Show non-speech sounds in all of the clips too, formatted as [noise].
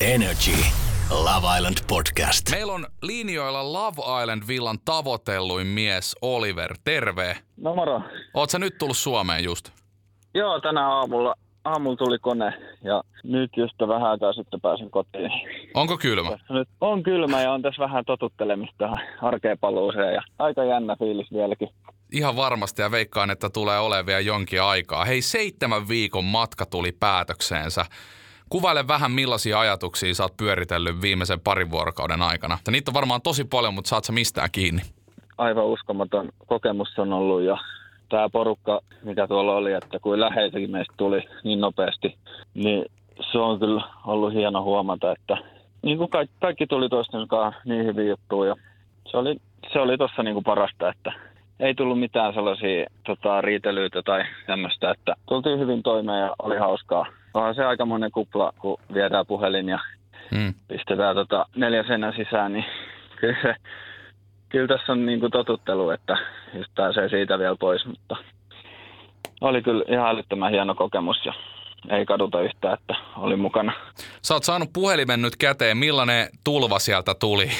Energy. Love Island Podcast. Meillä on linjoilla Love Island Villan tavoitelluin mies Oliver. Terve. No moro. Oot sä nyt tullut Suomeen just? Joo, tänä aamulla, aamulla tuli kone ja nyt just vähän aikaa sitten pääsin kotiin. Onko kylmä? Nyt on kylmä ja on tässä vähän totuttelemista tähän arkeen paluuseen ja aika jännä fiilis vieläkin. Ihan varmasti ja veikkaan, että tulee olemaan vielä jonkin aikaa. Hei, seitsemän viikon matka tuli päätökseensä. Kuvaile vähän millaisia ajatuksia sä oot pyöritellyt viimeisen parin vuorokauden aikana. Ja niitä on varmaan tosi paljon, mutta saat sä mistään kiinni? Aivan uskomaton kokemus on ollut ja tämä porukka, mikä tuolla oli, että kuin läheisikin meistä tuli niin nopeasti, niin se on kyllä ollut hieno huomata, että niin kuin kaikki, kaikki tuli toisten kanssa niin hyvin juttuja. Se oli, se oli tuossa niin kuin parasta, että ei tullut mitään sellaisia tota, riitelyitä tai tämmöistä, että tultiin hyvin toimeen ja oli hauskaa. Onhan se aika monen kupla, kun viedään puhelin ja Hmm. pistetään tota neljä seinän sisään, niin kyllä, se, kyllä tässä on niin kuin totuttelu, että just pääsee siitä vielä pois, mutta oli kyllä ihan älyttömän hieno kokemus ja ei kaduta yhtään, että oli mukana. Sä oot saanut puhelimen nyt käteen. Millainen tulva sieltä tuli,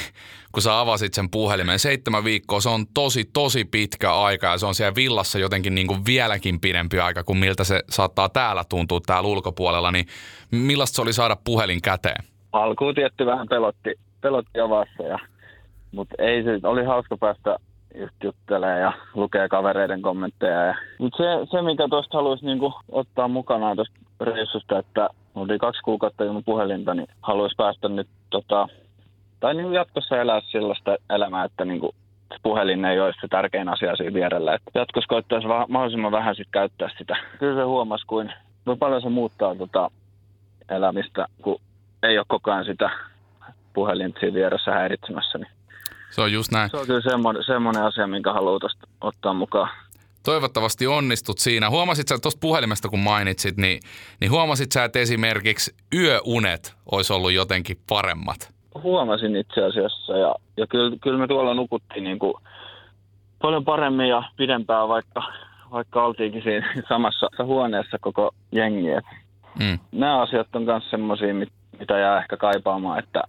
kun sä avasit sen puhelimen? Seitsemän viikkoa, se on tosi, tosi pitkä aika ja se on siellä villassa jotenkin niin kuin vieläkin pidempi aika kuin miltä se saattaa täällä tuntua täällä ulkopuolella. Niin millaista se oli saada puhelin käteen? Alkuun tietty vähän pelotti, pelotti avassa, ja, mutta ei se, oli hauska päästä just juttelemaan ja lukee kavereiden kommentteja. Ja. Mut se, se, mikä tuosta haluaisi niinku ottaa mukanaan tuosta reissusta, että oli kaksi kuukautta ilman puhelinta, niin haluaisi päästä nyt tota, tai niin jatkossa elää sellaista elämää, että niinku puhelin ei ole se tärkein asia siinä vierellä. Et jatkossa koittaisi va- mahdollisimman vähän sit käyttää sitä. Kyllä se huomasi, kuin kuinka paljon se muuttaa tota elämistä, kun ei ole koko ajan sitä puhelinta siinä vieressä häiritsemässä. Niin Se on just näin. se on kyllä semmoinen, semmoinen asia, minkä tosta ottaa mukaan. Toivottavasti onnistut siinä. Huomasit sä tuosta puhelimesta, kun mainitsit, niin, niin huomasit sä, että esimerkiksi yöunet olisi ollut jotenkin paremmat? Huomasin itse asiassa ja, ja kyllä, kyllä me tuolla nukuttiin niin kuin paljon paremmin ja pidempään, vaikka, vaikka oltiinkin siinä [laughs] samassa huoneessa koko jengi. Mm. nämä asiat on myös semmoisia, mitä jää ehkä kaipaamaan, että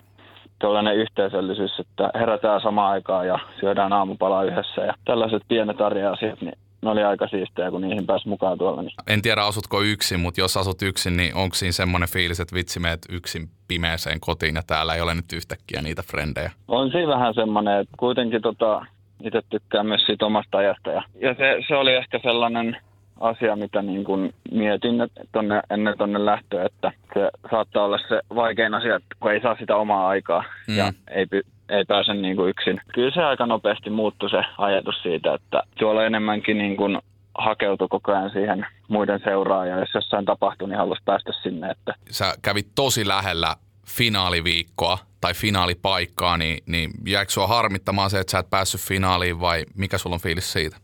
tuollainen yhteisöllisyys, että herätään samaan aikaan ja syödään aamupalaa yhdessä ja tällaiset pienet arjen-asiat, niin ne oli aika siistejä, kun niihin pääsi mukaan tuolla. Niin En tiedä, asutko yksin, mutta jos asut yksin, niin onko siinä semmoinen fiilis, että vitsi meet yksin pimeeseen kotiin ja täällä ei ole nyt yhtäkkiä niitä frendejä? on siinä vähän semmoinen, että kuitenkin tota, itse tykkään myös siitä omasta ajasta. Ja, ja se, se, oli ehkä sellainen asia, mitä niin kuin mietin tonne, ennen tonne lähtöä, että se saattaa olla se vaikein asia, kun ei saa sitä omaa aikaa Mm. ja ei, ei pääse niin kuin yksin. Kyllä se aika nopeasti muuttui se ajatus siitä, että tuolla enemmänkin niin kuin hakeutui koko ajan siihen muiden seuraan ja jos jossain tapahtui, niin halusi päästä sinne, että Sä kävit tosi lähellä finaaliviikkoa tai finaalipaikkaa, niin, niin jääkö sua harmittamaan se, että sä et päässyt finaaliin vai mikä sulla on fiilis siitä?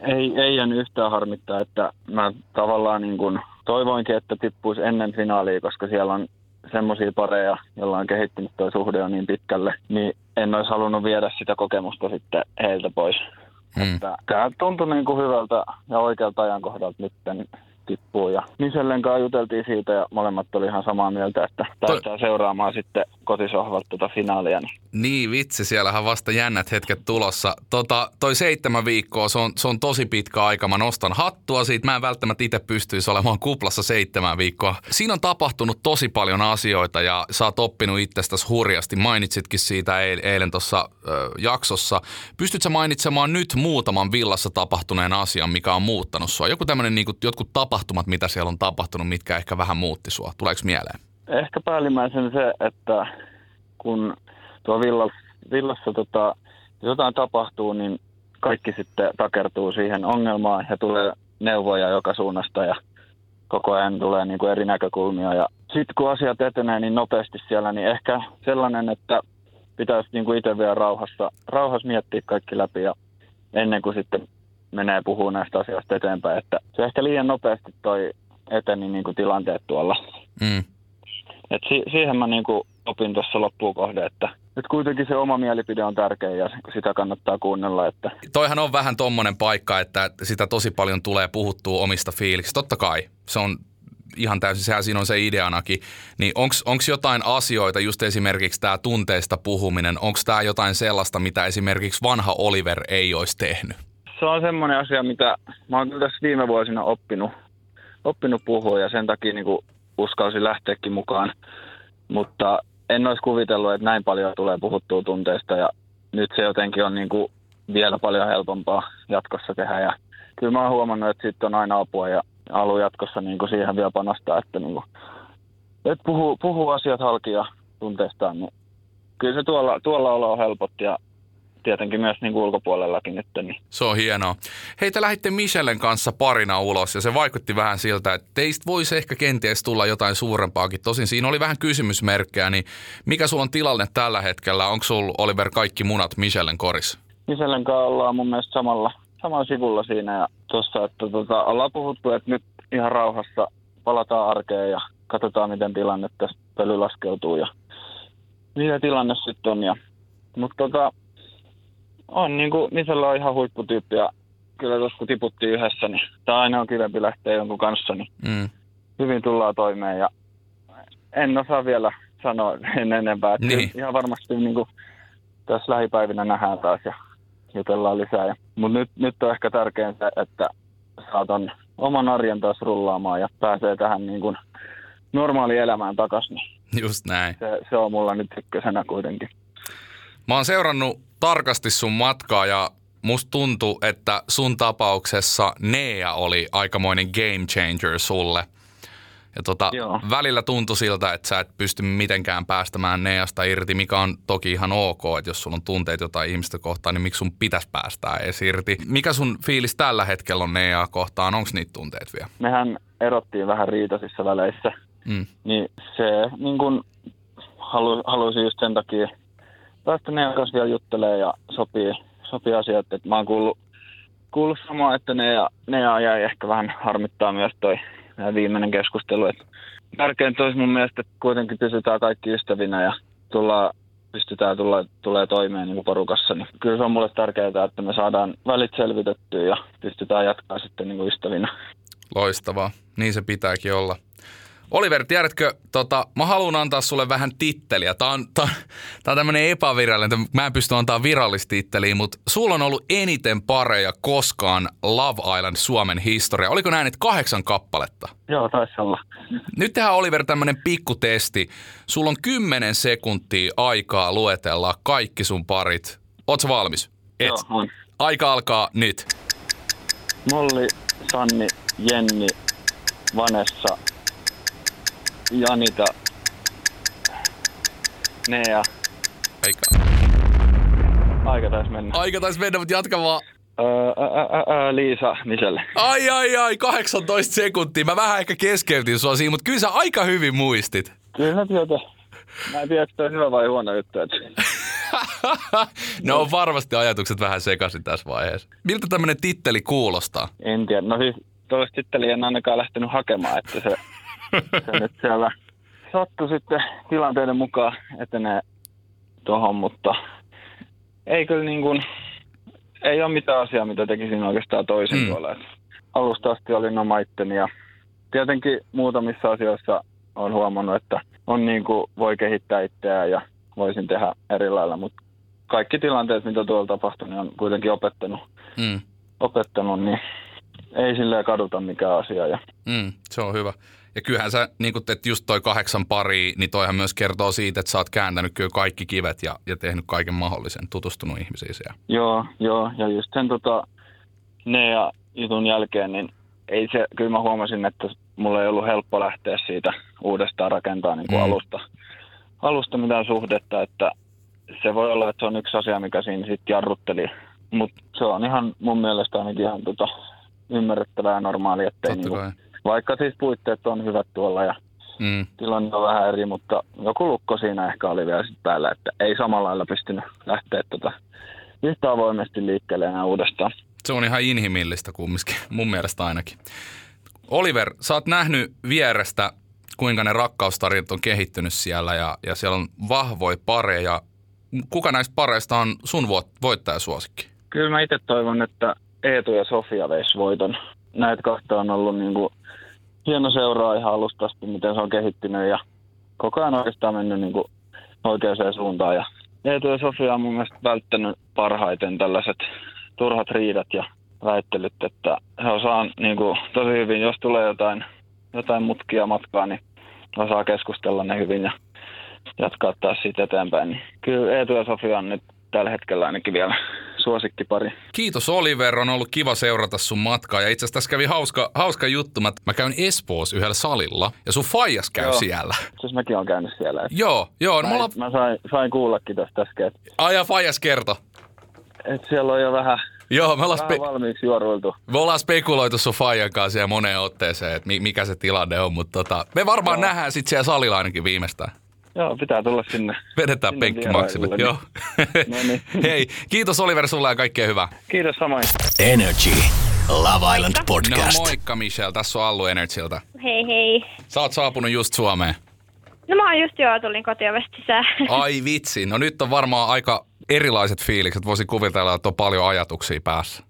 Ei, ei jäänyt yhtään harmittaa, että mä tavallaan niin kuin toivoinkin, että tippuisi ennen finaalia, koska siellä on semmoisia pareja, joilla on kehittynyt tuo suhde jo niin pitkälle, niin en olisi halunnut viedä sitä kokemusta sitten heiltä pois. Mm. Että Tämä tuntui niin kuin hyvältä ja oikealta ajankohdalta nyt tippuu. Ja Michellen kanssa juteltiin siitä ja molemmat oli ihan samaa mieltä, että päästään seuraamaan sitten kotisohvalta tuota finaalia. Niin Niin vitsi, siellähän vasta jännät hetket tulossa. Tota, toi seitsemän viikkoa, se on, se on tosi pitkä aika. Mä nostan hattua siitä. Mä en välttämättä itse pystyisi olemaan kuplassa seitsemän viikkoa. Siinä on tapahtunut tosi paljon asioita ja sä oot oppinut itsestäsi hurjasti. Mainitsitkin siitä eil- eilen tuossa jaksossa. Pystytkö sä mainitsemaan nyt muutaman villassa tapahtuneen asian, mikä on muuttanut sua? Joku tämmöinen, niin jotkut tapahtumat, mitä siellä on tapahtunut, mitkä ehkä vähän muutti sua. Tuleeko mieleen? ehkä päällimmäisen se, että kun tuo villassa, villassa tota, jotain tapahtuu, niin kaikki sitten takertuu siihen ongelmaan ja tulee neuvoja joka suunnasta ja koko ajan tulee niin kuin eri näkökulmia. Ja sitten kun asiat etenee niin nopeasti siellä, niin ehkä sellainen, että pitäisi niin kuin itse vielä rauhassa, rauhassa miettiä kaikki läpi ja ennen kuin sitten menee puhuu näistä asioista eteenpäin. Että se ehkä liian nopeasti toi eteni niin kuin tilanteet tuolla. Mm. Et si- siihen mä niin kuin opin tuossa loppuun kohde, että nyt kuitenkin se oma mielipide on tärkeä ja sitä kannattaa kuunnella. Että Toihan on vähän tommonen paikka, että sitä tosi paljon tulee puhuttua omista fiiliksistä. Totta kai, se on ihan täysin, sehän siinä on se ideanakin. Niin onko jotain asioita, just esimerkiksi tämä tunteista puhuminen, onko tämä jotain sellaista, mitä esimerkiksi vanha Oliver ei olisi tehnyt? Se on semmoinen asia, mitä mä oon kyllä tässä viime vuosina oppinut, oppinut puhua ja sen takia niin kuin uskalsin lähteäkin mukaan. Mutta en olisi kuvitellut, että näin paljon tulee puhuttua tunteista ja nyt se jotenkin on niin kuin vielä paljon helpompaa jatkossa tehdä. Ja kyllä mä oon huomannut, että siitä on aina apua ja haluan jatkossa niin kuin siihen vielä panostaa, että, niin kuin, että puhuu, puhuu asiat halki ja tunteistaan. Niin kyllä se tuolla, tuolla olo helpotti ja tietenkin myös niin kuin ulkopuolellakin nyt. Niin. Se on hienoa. Hei, te lähditte Michellen kanssa parina ulos ja se vaikutti vähän siltä, että teistä voisi ehkä kenties tulla jotain suurempaakin. Tosin siinä oli vähän kysymysmerkkejä, niin mikä sulla on tilanne tällä hetkellä? Onko sulla Oliver kaikki munat Michellen koris? Michellen kanssa ollaan mun mielestä samalla, samalla sivulla siinä ja tuossa, että tota, ollaan puhuttu, että nyt ihan rauhassa palataan arkeen ja katsotaan, miten tilanne tästä pöly laskeutuu ja mitä tilanne sitten on. Ja, mutta tota, on niin kuin, Michelle on ihan huipputyyppi ja kyllä tuossa kun tiputtiin yhdessä, niin tämä aina on kivempi lähteä jonkun kanssa, niin Mm. hyvin tullaan toimeen ja en osaa vielä sanoa [laughs] en enempää. Että Niin. Ihan varmasti niin kuin, tässä lähipäivinä nähdään taas ja jutellaan lisää. Ja, mutta nyt, nyt on ehkä tärkeintä, että saatan oman arjen taas rullaamaan ja pääsee tähän niin kuin normaali elämään takaisin. Just näin. se, se on mulla nyt ykkösenä kuitenkin. Mä oon seurannut tarkasti sun matkaa ja musta tuntuu, että sun tapauksessa Nea oli aikamoinen game changer sulle. Ja tota, Joo. välillä tuntui siltä, että sä et pysty mitenkään päästämään Neasta irti, mikä on toki ihan ok, että jos sulla on tunteet jotain ihmistä kohtaan, niin miksi sun pitäisi päästää edes irti. Mikä sun fiilis tällä hetkellä on Neaa kohtaan? Onko niitä tunteet vielä? Mehän erottiin vähän riitaisissa väleissä, Mm. niin se niin kuin halu, halusin just sen takia päästä ne kanssa vielä juttelee ja sopii, sopii asiat. Et mä oon kuullut, kuullut samaa, että ne ja, ne ja jäi ehkä vähän harmittaa myös toi viimeinen keskustelu. Et tärkeintä olisi mun mielestä, että kuitenkin pysytään kaikki ystävinä ja tullaan, pystytään tulla, tulee toimeen niin porukassa. Niin kyllä se on mulle tärkeää, että me saadaan välit selvitettyä ja pystytään jatkaa sitten niin ystävinä. Loistavaa. Niin se pitääkin olla. Oliver, tiedätkö, tota, mä haluan antaa sulle vähän titteliä. Tää on, tää, tää on tämmönen epävirallinen, mä en pysty antaa virallista titteliä, mutta sulla on ollut eniten pareja koskaan Love Island Suomen historia. Oliko näin, että kahdeksan kappaletta? Joo, taisi olla. Nyt tehdään Oliver tämmönen pikkutesti. Sulla on kymmenen sekuntia aikaa luetella kaikki sun parit. Ootko valmis? Et. Joo, on. Aika alkaa nyt. Molli, Sanni, Jenni, Vanessa, Janita, Nea. Aika. Aika taisi mennä. Aika taisi mennä, mutta jatka vaan. Öö, ää, ää, Liisa, Michelle. Ai, ai, ai, 18 sekuntia. Mä vähän ehkä keskeytin sua siinä, mutta kyllä sä aika hyvin muistit. Kyllä työtä. Mä en tiedä, onko tämä hyvä vai huono juttu. Että... [laughs] no on varmasti ajatukset vähän sekaisin tässä vaiheessa. Miltä tämmönen titteli kuulostaa? En tiedä. No siis toista titteliä en ainakaan lähtenyt hakemaan, että se, [laughs] se nyt siellä sattui sitten tilanteiden mukaan etenee tuohon, mutta ei kyllä niin kuin, ei ole mitään asiaa, mitä tekisin oikeastaan toisin Mm. Et Alusta asti olin oma itteni ja tietenkin muutamissa asioissa on huomannut, että on niin kuin, voi kehittää itseään ja voisin tehdä eri lailla, mutta kaikki tilanteet, mitä tuolla tapahtui, niin on kuitenkin opettanut, Mm, opettanut niin ei silleen kaduta mikään asia. Ja mm, se on hyvä. Ja kyllähän sä, niin kun teet just toi kahdeksan pari, niin toihan myös kertoo siitä, että sä oot kääntänyt kyllä kaikki kivet ja, ja tehnyt kaiken mahdollisen, tutustunut ihmisiin siellä. Joo, joo, ja just sen tota, ne ja jutun jälkeen, niin ei se, kyllä mä huomasin, että mulla ei ollut helppo lähteä siitä uudestaan rakentaa niin kuin Mm. alusta, alusta mitään suhdetta, että se voi olla, että se on yksi asia, mikä siinä sitten jarrutteli, mutta se on ihan mun mielestä ainakin ihan tota, ymmärrettävää ja normaalia, ettei Totta niin kai. Vaikka siis puitteet on hyvät tuolla ja Mm. tilanne on vähän eri, mutta joku lukko siinä ehkä oli vielä sit päällä, että ei samalla lailla pystynyt lähteä tota yhtä avoimesti liikkeelle enää uudestaan. Se on ihan inhimillistä kumminkin, mun mielestä ainakin. Oliver, sä oot nähnyt vierestä, kuinka ne rakkaustarinat on kehittynyt siellä ja, ja siellä on vahvoja pareja. Kuka näistä pareista on sun vo- voittajasuosikki? Kyllä mä itse toivon, että Eetu ja Sofia veis voiton. Näitä kahta on ollut niin kuin hieno seuraa ihan alusta asti, miten se on kehittynyt ja koko ajan oikeastaan mennyt niin kuin oikeaan suuntaan. Ja Eetu ja Sofia on mun mielestä välttänyt parhaiten tällaiset turhat riidat ja väittelyt, että he osaa niin kuin, tosi hyvin, jos tulee jotain, jotain mutkia matkaa, niin osaa keskustella ne hyvin ja jatkaa taas siitä eteenpäin. Niin kyllä Eetu ja Sofia on nyt tällä hetkellä ainakin vielä suosikkipari. Kiitos Oliver, on ollut kiva seurata sun matkaa. Ja itse asiassa tässä kävi hauska, hauska juttu. Mä, mä käyn Espoossa yhdellä salilla ja sun faijas käy Joo. siellä. Siis mäkin olen käynyt siellä. Et Joo, joo. No, mä, me ollaan... mä sain, sain kuullakin tästä äsken, Aja faijas kerto. et siellä on jo vähän, Joo, me ollaan, spe- valmiiksi juoruiltu. me ollaan spekuloitu sun faijan kanssa siellä moneen otteeseen, että mi- mikä se tilanne on. Mutta tota, me varmaan Joo. nähdään sitten siellä salilla ainakin viimeistään. Joo, pitää tulla sinne. Vedetään Sinne penkkimaksille. vierailulle, Joo. [laughs] No niin. [laughs] Hei, kiitos Oliver sulle ja kaikkea hyvää. Kiitos samoin. Energy. Love Island No Podcast. moikka Michelle, tässä on Allu Energyltä. Hei hei. Sä oot saapunut just Suomeen. No mä oon just joo, tulin kotiovesta sisään. [laughs] Ai vitsi, no nyt on varmaan aika erilaiset fiilikset. Voisin kuvitella, että on paljon ajatuksia päässä.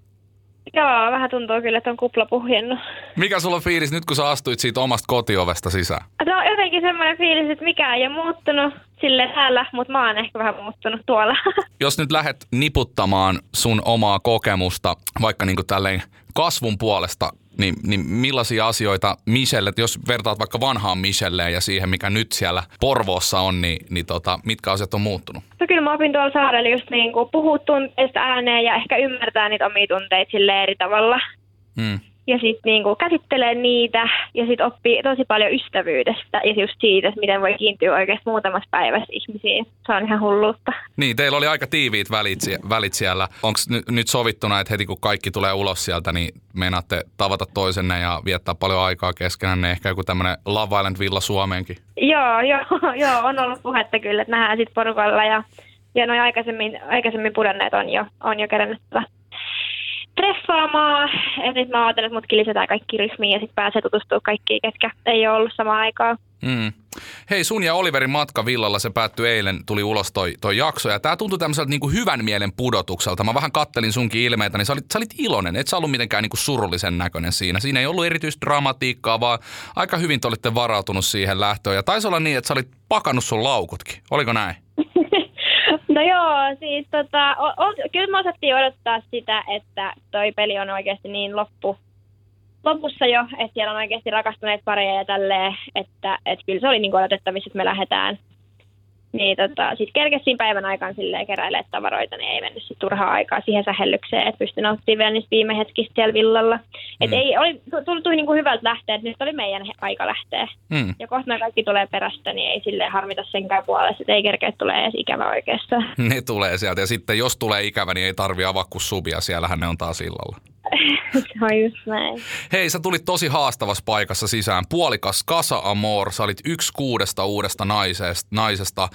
Joo, vähän tuntuu kyllä, että on kupla puhjennut. Mikä sulla on fiilis nyt, kun sä astuit siitä omasta kotiovesta sisään? On jotenkin semmoinen fiilis, että mikään ei ole muuttunut sille täällä, mutta mä oon ehkä vähän muuttunut tuolla. [laughs] Jos nyt lähdet niputtamaan sun omaa kokemusta vaikka niin kuin tälleen kasvun puolesta, niin, niin millaisia asioita Michelle, jos vertaat vaikka vanhaan Michelleen ja siihen, mikä nyt siellä Porvoossa on, niin, niin tota, mitkä asiat on muuttunut? no kyllä mä opin tuolla saarella just niin kuin puhua tunteista ääneen ja ehkä ymmärtää niitä omia tunteita sille eri tavalla. Hmm. Ja sitten niin kuin käsittelee niitä ja sitten oppii tosi paljon ystävyydestä ja just siitä, että miten voi kiintyä oikeasti muutamassa päivässä ihmisiin. Se on ihan hulluutta. Niin, teillä oli aika tiiviit välit, välit siellä. Onko n- nyt sovittuna, että heti kun kaikki tulee ulos sieltä, niin meinaatte tavata toisenne ja viettää paljon aikaa keskenään, niin ehkä joku tämmöinen Love Island Villa Suomeenkin? Joo, [laughs] joo, joo, on ollut puhetta kyllä, että nähdään sitten porukalla ja, ja noin aikaisemmin, aikaisemmin pudonneet on jo, on jo kerännyt treffaamaan. Ja sitten mä ajattelin, että mutkin lisätään kaikki ryhmiin ja sitten pääsee tutustua kaikkiin, ketkä ei ole ollut samaan aikaan. Mm. Hei, sun ja Oliverin matka villalla, se päättyi eilen, tuli ulos toi, toi jakso. Ja tää tuntui tämmöiseltä niinku hyvän mielen pudotukselta. Mä vähän kattelin sunkin ilmeitä, niin sä olit, sä olit iloinen. Et sä ollut mitenkään niinku surullisen näköinen siinä. Siinä ei ollut erityistä dramatiikkaa, vaan aika hyvin te olitte varautunut siihen lähtöön. Ja taisi olla niin, että sä olit pakannut sun laukutkin. Oliko näin? [laughs] [laughs] No joo, siis tota, o, o, kyllä me osattiin odottaa sitä, että toi peli on oikeasti niin loppu, lopussa jo, että siellä on oikeasti rakastuneet pareja ja tälleen, että, että kyllä se oli niin odotettavissa, että me lähdetään. Niin tota, sitten kerkesin päivän aikaan silleen keräilee tavaroita, niin ei mennyt sit turhaa aikaa siihen sähellykseen, että pystyi nauttimaan vielä niistä viime hetkistä siellä villalla. Et Mm. ei, oli, tuli, tuli niin kuin hyvältä lähteä, että nyt oli meidän he- aika lähteä. Mm. Ja kohta nämä kaikki tulee perästä, niin ei silleen harmita senkään puolesta, että ei kerkeä tulee edes ikävä oikeastaan. [laughs] Ne tulee sieltä. Ja sitten jos tulee ikävä, niin ei tarvi avaa kuin subia. Siellähän ne on taas illalla. [laughs] just näin. Hei, sä tulit tosi haastavassa paikassa sisään. Puolikas Kasa Amor, sä olit yksi kuudesta uudesta naisesta. naisesta.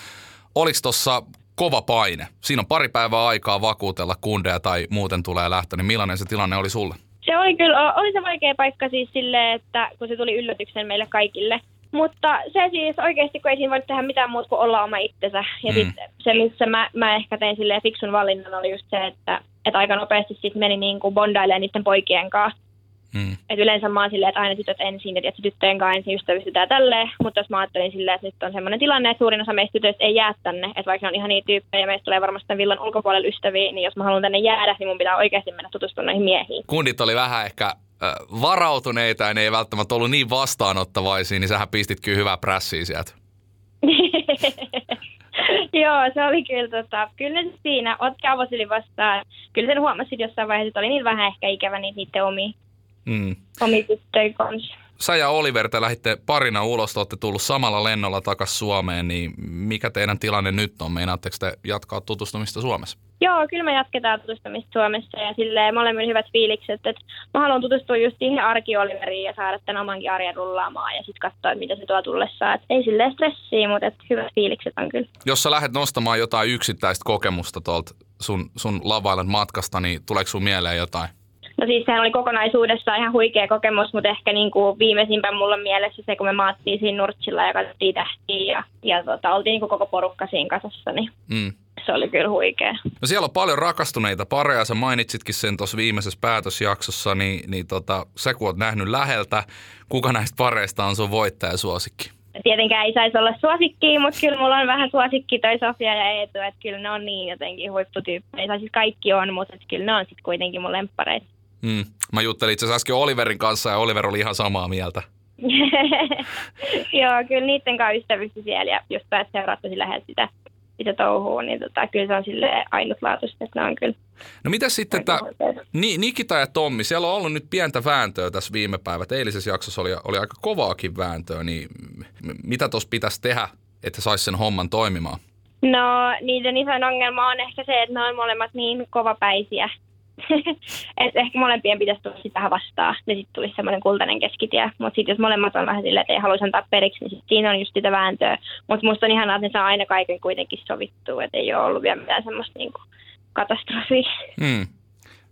Oliko tossa kova paine? Siinä on pari päivää aikaa vakuutella kundeja tai muuten tulee lähtö, niin millainen se tilanne oli sulle? Se oli kyllä, oli se vaikea paikka siis silleen, että kun se tuli yllätyksen meille kaikille. Mutta se siis oikeasti, kun ei siinä voi tehdä mitään muuta kuin olla oma itsensä. Ja Mm. sitten se, missä mä, mä ehkä tein silleen fiksun valinnan, oli just se, että, että aika nopeasti sitten meni niin kuin bondailemaan niiden poikien kanssa. Mm. Et yleensä mä oon silleen, että aina tytöt ensin tietysti tyttöjen kanssa ensin ystävystytään tälleen. Mutta jos mä ajattelin silleen, että nyt on semmoinen tilanne, että suurin osa meistä tytöistä ei jää tänne. Että vaikka ne on ihan niitä tyyppejä ja meistä tulee varmasti tämän villan ulkopuolella ystäviä, niin jos mä haluan tänne jäädä, niin mun pitää oikeasti mennä tutustumaan noihin miehiin. Kundit oli vähän ehkä varautuneita ja ne ei välttämättä ollut niin vastaanottavaisia, niin sähän pistit kyllä hyvää prässiä sieltä. [laughs] Joo, se oli kyllä, tota, kyllä siinä otti avosylin vastaan. Kyllä sen huomasit jossain vaiheessa, että oli niin vähän ehkä ikävä niitä niiden omia, Mm. kanssa. Sä ja Oliver, te lähditte parina ulos, te olette tullut samalla lennolla takaisin Suomeen, niin mikä teidän tilanne nyt on? Meinaatteko te jatkaa tutustumista Suomessa? Joo, kyllä me jatketaan tutustumista Suomessa ja silleen molemmilla hyvät fiilikset, että mä haluan tutustua just siihen arkioliveriin ja saada tämän omankin arjen rullaamaan ja sitten katsoa, mitä se tuo tullessaan. Et ei silleen stressiä, mutta et hyvät fiilikset on kyllä. Jos sä lähdet nostamaan jotain yksittäistä kokemusta tuolta sun, sun lavailen matkasta, niin tuleeko sun mieleen jotain? No siis sehän oli kokonaisuudessaan ihan huikea kokemus, mutta ehkä niin kuin viimeisimpä mulla mielessä se, kun me maattiin siinä Nurtsilla ja katsottiin tähtiä ja, ja tota, oltiin niin kuin koko porukka siinä kasassa, niin Mm. se oli kyllä huikea. No siellä on paljon rakastuneita pareja, sä mainitsitkin sen tuossa viimeisessä päätösjaksossa, niin, niin tota, sä kun oot nähnyt läheltä, kuka näistä pareista on sun voittajasuosikki? Tietenkään ei saisi olla suosikkia, mutta kyllä mulla on vähän suosikki toi Sofia ja Eetu, että kyllä ne on niin jotenkin huipputyyppejä. Tai siis kaikki on, mutta kyllä ne on sitten kuitenkin mun lemppareita. Mm. Mä juttelin itse asiassa äsken Oliverin kanssa ja Oliver oli ihan samaa mieltä. [laughs] Joo, kyllä niiden kanssa ystävysti siellä ja just pääsi seuraa tosi läheltä sitä, sitä touhua, niin tota, kyllä se on sille ainutlaatuista, että ne on kyllä No mitä sitten, että. Ni, Nikita ja Tommi, siellä on ollut nyt pientä vääntöä tässä viime päivät. Eilisessä jaksossa oli, oli aika kovaakin vääntöä, niin mitä tuossa pitäisi tehdä, että saisi sen homman toimimaan? No, niiden isoin ongelma on ehkä se, että ne on molemmat niin kovapäisiä. [laughs] että ehkä molempien pitäisi tulla vähän vastaan, ja sitten tulisi semmoinen kultainen keskitie. Mutta sitten jos molemmat on vähän silleen, että ei haluaisi antaa periksi, niin sit siinä on just sitä vääntöä. Mutta musta on ihanaa, että ne saa aina kaiken kuitenkin sovittua, että ei ole ollut vielä mitään semmoista niinku katastrofia. Hmm.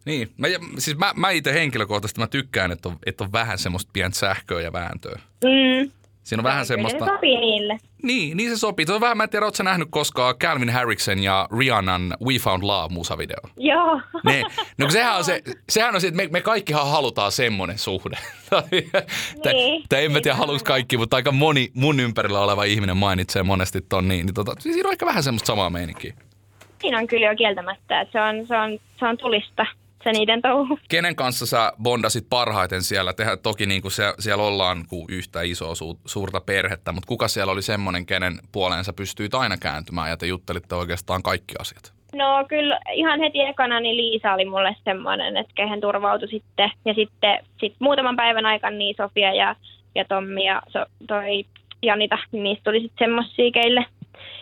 Niin, mä, siis mä, mä itse henkilökohtaisesti mä tykkään, että on, että on vähän semmoista pientä sähköä ja vääntöä. Mm. Siinä on vähän Kyllä semmoista... Se sopii niille. Niin, niin se sopii. On vähän, mä en tiedä, ootko sä nähnyt koskaan Calvin Harriksen ja Rihannan We Found Love-musavideo? Joo. Ne, no sehän on se, sehän on se, että me, me kaikkihan halutaan semmoinen suhde. [laughs] tai, tai, Niin. tai en mä tiedä, haluaisi kaikki, mutta aika moni mun ympärillä oleva ihminen mainitsee monesti ton niin. niin tota, siinä on ehkä vähän semmoista samaa meininkiä. Siinä on kyllä jo kieltämättä, että se on, se on, se on tulista, se niiden touhu. Kenen kanssa sä bondasit parhaiten siellä? Tehdään toki niin kuin se, siellä ollaan kuin yhtä isoa su, suurta perhettä, mutta kuka siellä oli semmoinen, kenen puoleen sä pystyit aina kääntymään ja te juttelitte oikeastaan kaikki asiat? No kyllä ihan heti ekana niin Liisa oli mulle semmoinen, että kehen turvautui sitten. Ja sitten sit muutaman päivän aikana niin Sofia ja, ja Tommi ja so, toi Janita, niin niistä tuli sitten semmoisia, keille,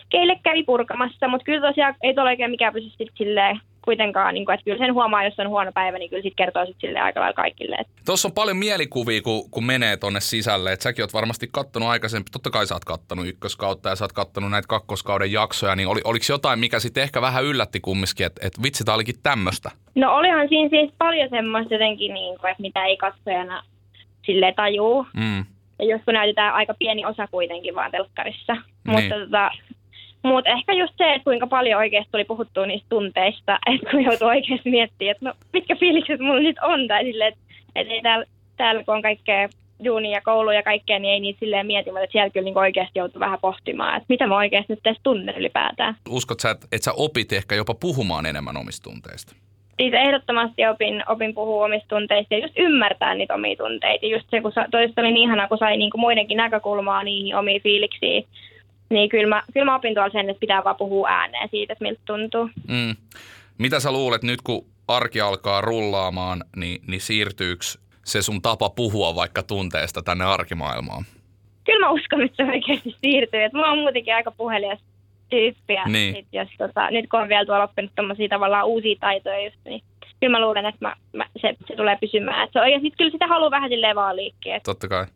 keille kävi purkamassa. Mutta kyllä tosiaan ei tuolla oikein mikään pysy sitten silleen kuitenkaan, niin kuin, että kyllä sen huomaa, jos on huono päivä, niin kyllä sitten kertoo sitten sille aika lailla kaikille. Tuossa on paljon mielikuvia, kun, kun menee tonne sisälle. Et säkin oot varmasti kattonut aikaisemmin, totta kai sä oot kattonut ykköskautta ja sä oot kattonut näitä kakkoskauden jaksoja, niin oli, oliko jotain, mikä sitten ehkä vähän yllätti kumminkin, että et vitsi, tää olikin tämmöistä. No olihan siinä siis paljon semmoista jotenkin, niin kuin, että mitä ei katsojana sille tajuu. Mm. Ja just kun näytetään aika pieni osa kuitenkin vaan telkkarissa. Niin. Mutta tota, mut ehkä just se, että kuinka paljon oikeasti tuli puhuttua niistä tunteista, [laughs] että kun joutuu oikeasti miettimään, että no mitkä fiilikset mulla nyt on. Tai silleen, että et ei täällä, täällä kun on kaikkea duunia ja koulu ja kaikkea, niin ei niitä silleen mieti, mutta että siellä kyllä niin oikeasti joutuu vähän pohtimaan, että mitä mä oikeasti nyt tässä tunnen ylipäätään. Uskot sä, että et sä opit ehkä jopa puhumaan enemmän omista tunteista? Siis ehdottomasti opin, opin puhua omista tunteista ja just ymmärtää niitä omia tunteita. Just se, kun sa- toista oli niin ihanaa, kun sai niinku muidenkin näkökulmaa niihin omiin fiiliksiin. Niin kyllä mä, kyllä mä opin tuolla sen, että pitää vaan puhua ääneen siitä, että miltä tuntuu. Mm. Mitä sä luulet nyt, kun arki alkaa rullaamaan, niin, niin siirtyykö se sun tapa puhua vaikka tunteesta tänne arkimaailmaan? Kyllä mä uskon, että se oikeasti siirtyy. Et mä oon muutenkin aika puhelias tyyppi. Ja Niin. sit jos, tota, nyt kun on vielä tuolla oppinut tommosia tavallaan uusia taitoja just, niin kyllä mä luulen, että mä, mä, se, se tulee pysymään. Et se on, ja sitten kyllä sitä haluaa vähän silleen vaan liikkeet. Totta kai.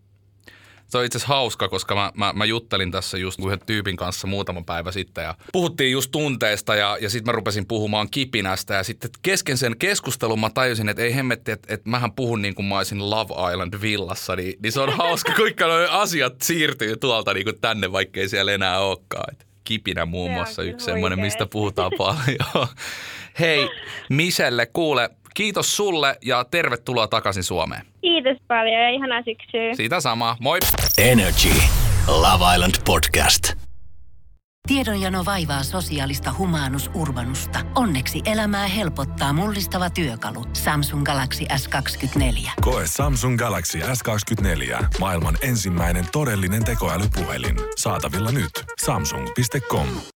Se on itse asiassa hauska, koska mä, mä, mä juttelin tässä just yhden tyypin kanssa muutama päivä sitten ja puhuttiin just tunteista ja, ja sitten mä rupesin puhumaan kipinästä ja sitten kesken sen keskustelun mä tajusin, että ei hemmetti, että, että mähän puhun niin kuin mä olisin Love Island villassa, niin, niin se on [laughs] hauska, kuinka nuo asiat siirtyy tuolta niin kuin tänne, vaikkei siellä enää olekaan. Et kipinä muun muassa yksi semmoinen, mistä puhutaan [laughs] paljon. Hei, Miselle, kuule, kiitos sulle ja tervetuloa takaisin Suomeen. Kiitos paljon ja ihanaa syksyä. Siitä samaa. Moi! Energy. Love Island Podcast. Tiedonjano vaivaa sosiaalista humanus urbanusta. Onneksi elämää helpottaa mullistava työkalu. Samsung Galaxy S24. Koe Samsung Galaxy S24. Maailman ensimmäinen todellinen tekoälypuhelin. Saatavilla nyt. Samsung.com.